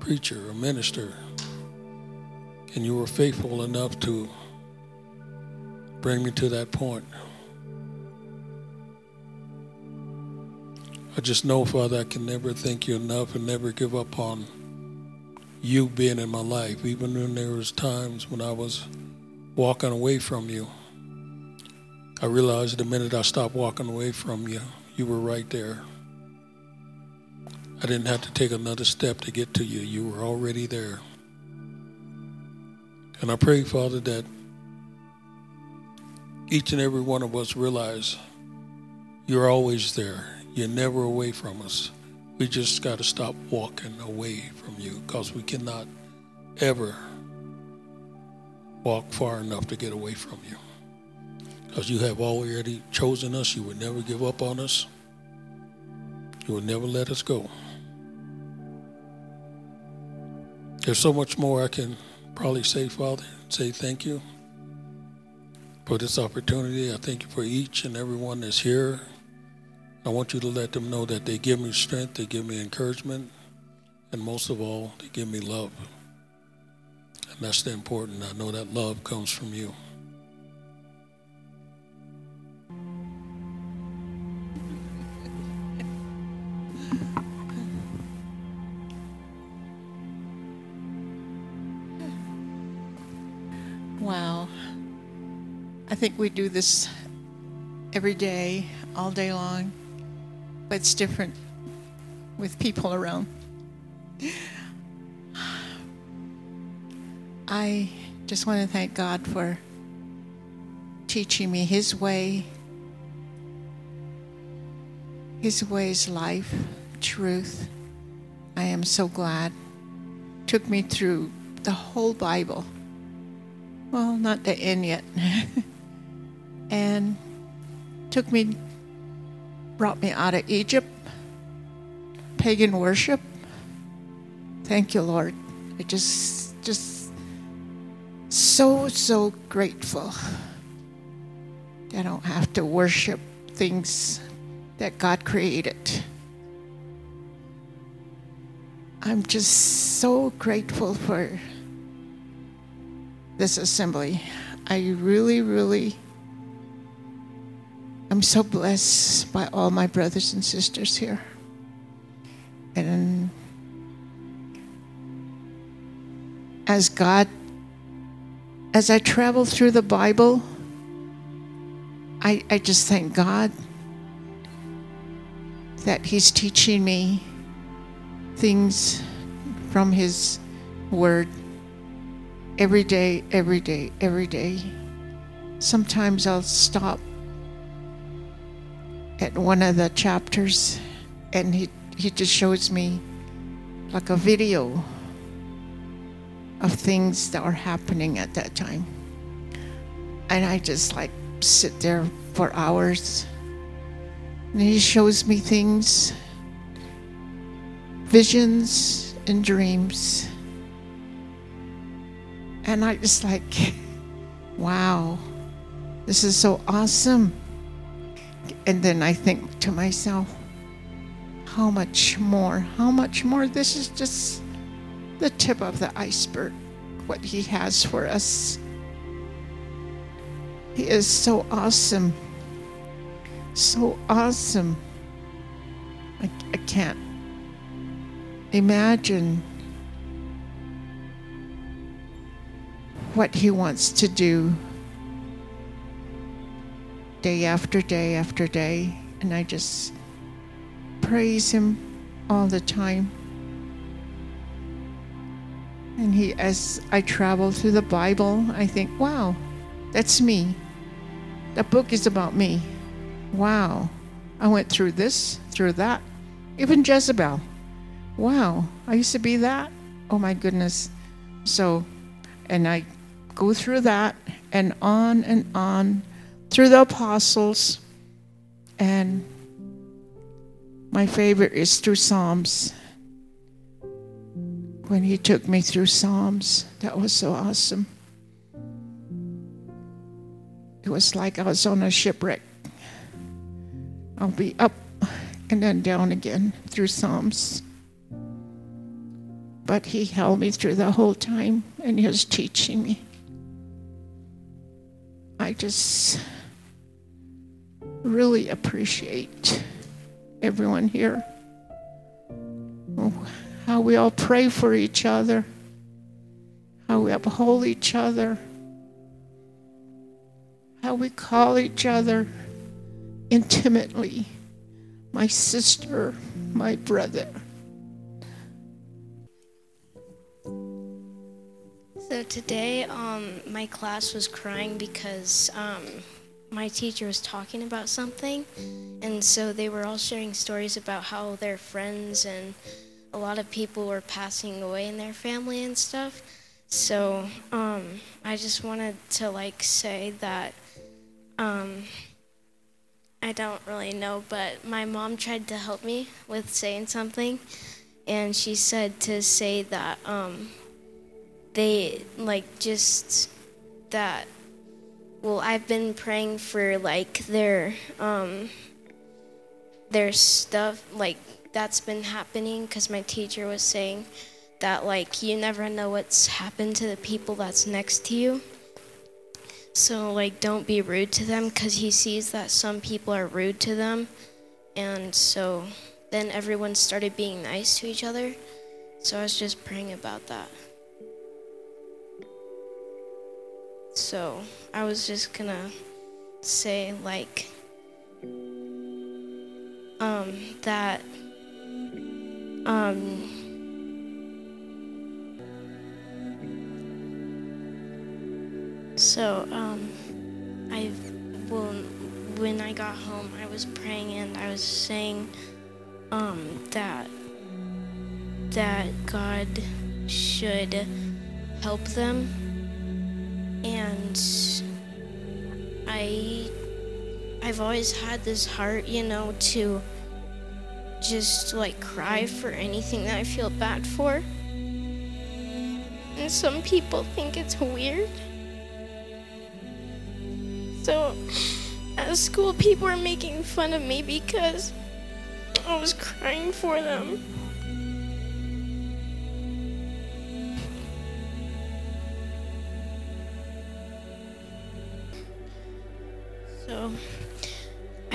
preacher, a minister, and you were faithful enough to bring me to that point. I just know, Father, I can never thank you enough and never give up on you being in my life, even when there was times when I was walking away from you. I realized the minute I stopped walking away from you, you were right there. I didn't have to take another step to get to you. You were already there. And I pray, Father, that each and every one of us realize you're always there. You're never away from us. We just got to stop walking away from you because we cannot ever walk far enough to get away from you because you have already chosen us. You would never give up on us. You would never let us go. There's so much more I can probably say, Father. Say thank you for this opportunity. I thank you for each and every one that's here. I want you to let them know that they give me strength, they give me encouragement, and most of all, they give me love. And that's the important. I know that love comes from you. Wow. I think we do this every day, all day long, but it's different with people around. I just want to thank God for teaching me His way. His way is life, truth. I am so glad. Took me through the whole Bible. Well, not the end yet. and took me, brought me out of Egypt, pagan worship. Thank you, Lord. I just, just so, so grateful I don't have to worship things that God created. I'm just so grateful for this assembly. I really, really am so blessed by all my brothers and sisters here. And as God, as I travel through the Bible, I, I just thank God that He's teaching me things from His Word every day, every day, every day. Sometimes I'll stop at one of the chapters and he, he just shows me like a video of things that are happening at that time. And I just like sit there for hours. And he shows me things, visions and dreams. And I just like, wow, this is so awesome. And then I think to myself, how much more, how much more? This is just the tip of the iceberg, what he has for us. He is so awesome. So awesome. I, I can't imagine what he wants to do day after day after day. And I just praise him all the time. And he, as I travel through the Bible, I think, wow, that's me. That book is about me. Wow. I went through this, through that. Even Jezebel. Wow. I used to be that. Oh my goodness. So, and I go through that and on and on through the apostles. And my favorite is through Psalms. When he took me through Psalms, that was so awesome. It was like I was on a shipwreck. I'll be up and then down again through Psalms. But he held me through the whole time and he was teaching me. I just really appreciate everyone here. How we all pray for each other, how we uphold each other, how we call each other intimately my sister, my brother. So today, um, my class was crying because um, my teacher was talking about something, and so they were all sharing stories about how their friends and a lot of people were passing away in their family and stuff. So um, I just wanted to like say that um, I don't really know, but my mom tried to help me with saying something, and she said to say that um, they like just that well i've been praying for like their um their stuff like that's been happening because my teacher was saying that like you never know what's happened to the people that's next to you. So like don't be rude to them because he sees that some people are rude to them. And so then everyone started being nice to each other. So i was just praying about that So I was just gonna say like um that um so um I well when I got home I was praying and I was saying um that that God should help them and I I've always had this heart, you know, to just like cry for anything that I feel bad for. And some people think it's weird. So at school, people were making fun of me because I was crying for them.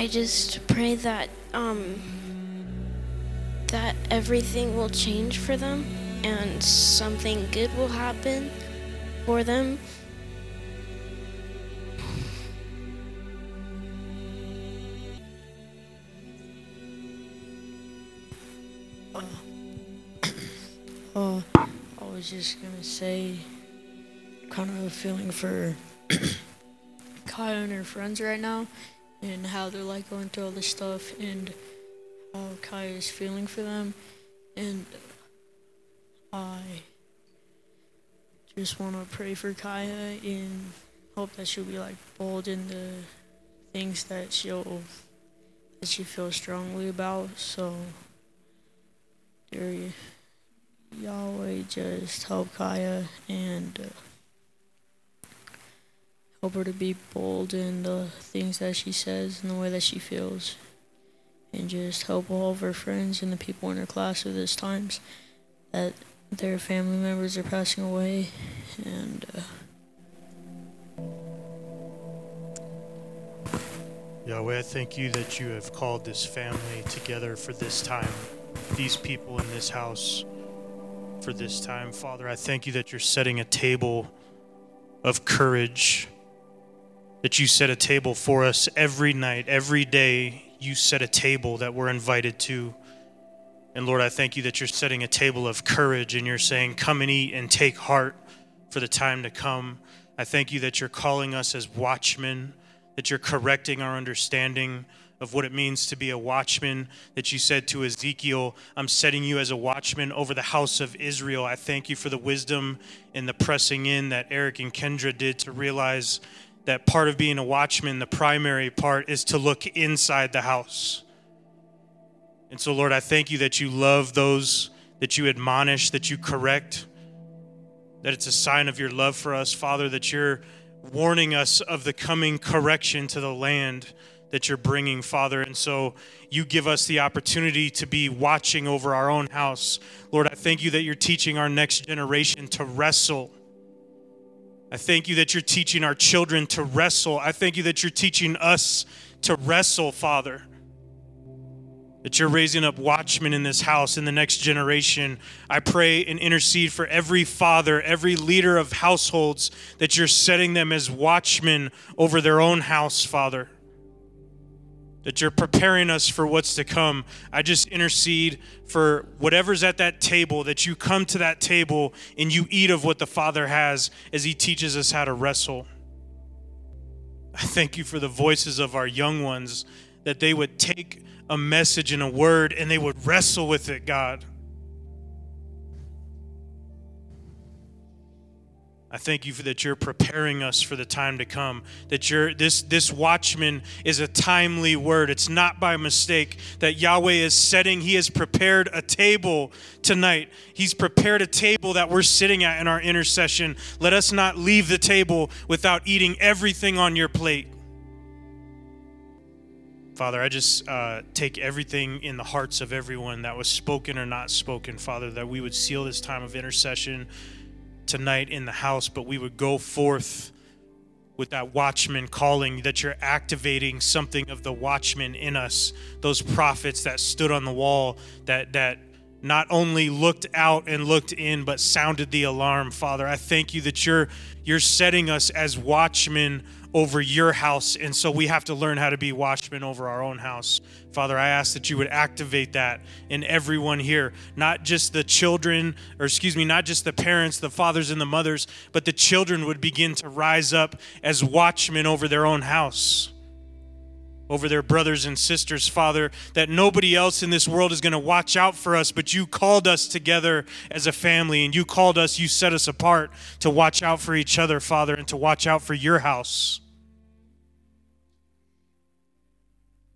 I just pray that um, that everything will change for them and something good will happen for them. Uh, I was just gonna say, kind of a feeling for Kaya and her friends right now, and how they're like going through all this stuff, and how Kaya is feeling for them, and I just want to pray for Kaya and hope that she'll be like bold in the things that she'll that she feels strongly about. So, dear Yahweh, just help Kaya and uh, help her to be bold in the things that she says and the way that she feels. And just help all of her friends and the people in her class through these times that their family members are passing away. And uh, Yahweh, I thank you that you have called this family together for this time, these people in this house for this time. Father, I thank you that you're setting a table of courage, that you set a table for us every night, every day. You set a table that we're invited to. And Lord, I thank you that you're setting a table of courage and you're saying, Come and eat and take heart for the time to come. I thank you that you're calling us as watchmen, that you're correcting our understanding of what it means to be a watchman, that you said to Ezekiel, I'm setting you as a watchman over the house of Israel. I thank you for the wisdom and the pressing in that Eric and Kendra did to realize that part of being a watchman, the primary part, is to look inside the house. And so, Lord, I thank you that you love those that you admonish, that you correct, that it's a sign of your love for us, Father, that you're warning us of the coming correction to the land that you're bringing, Father. And so you give us the opportunity to be watching over our own house. Lord, I thank you that you're teaching our next generation to wrestle. I thank you that you're teaching our children to wrestle. I thank you that you're teaching us to wrestle, Father. That you're raising up watchmen in this house in the next generation. I pray and intercede for every father, every leader of households, that you're setting them as watchmen over their own house, Father that you're preparing us for what's to come. I just intercede for whatever's at that table, that you come to that table and you eat of what the Father has as He teaches us how to wrestle. I thank you for the voices of our young ones, that they would take a message and a word and they would wrestle with it, God. I thank you for that you're preparing us for the time to come. That you're this this watchman is a timely word. It's not by mistake that Yahweh is setting. He has prepared a table tonight. He's prepared a table that we're sitting at in our intercession. Let us not leave the table without eating everything on your plate. Father, I just uh, take everything in the hearts of everyone that was spoken or not spoken, Father, that we would seal this time of intercession tonight in the house, but we would go forth with that watchman calling, that you're activating something of the watchman in us, those prophets that stood on the wall, that that not only looked out and looked in, but sounded the alarm, Father. I thank you that you're you're setting us as watchmen over your house. And so we have to learn how to be watchmen over our own house. Father, I ask that you would activate that in everyone here, not just the children, or excuse me, not just the parents, the fathers, and the mothers, but the children would begin to rise up as watchmen over their own house. Over their brothers and sisters, Father, that nobody else in this world is going to watch out for us, but you called us together as a family, and you called us, you set us apart to watch out for each other, Father, and to watch out for your house.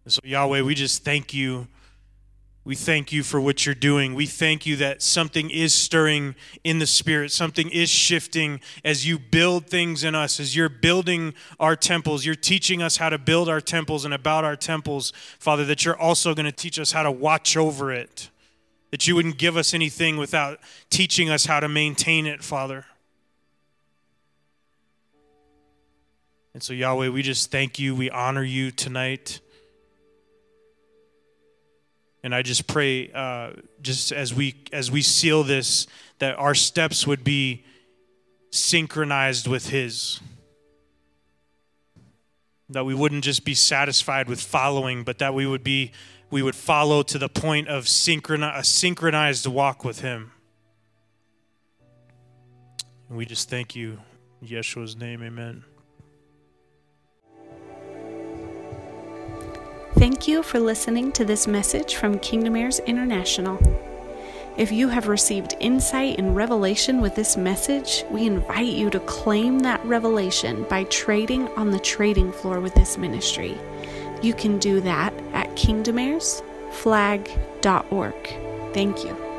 And so, Yahweh, we just thank you. We thank you for what you're doing. We thank you that something is stirring in the spirit, something is shifting as you build things in us, as you're building our temples. You're teaching us how to build our temples and about our temples, Father, that you're also going to teach us how to watch over it. That you wouldn't give us anything without teaching us how to maintain it, Father. And so, Yahweh, we just thank you. We honor you tonight. And I just pray, uh, just as we as we seal this, that our steps would be synchronized with His. That we wouldn't just be satisfied with following, but that we would be we would follow to the point of synchroni- a synchronized walk with Him. And we just thank you, Yeshua's name, Amen. Thank you for listening to this message from Kingdom Heirs International. If you have received insight and revelation with this message, we invite you to claim that revelation by trading on the trading floor with this ministry. You can do that at kingdomheirsflag.org. Thank you.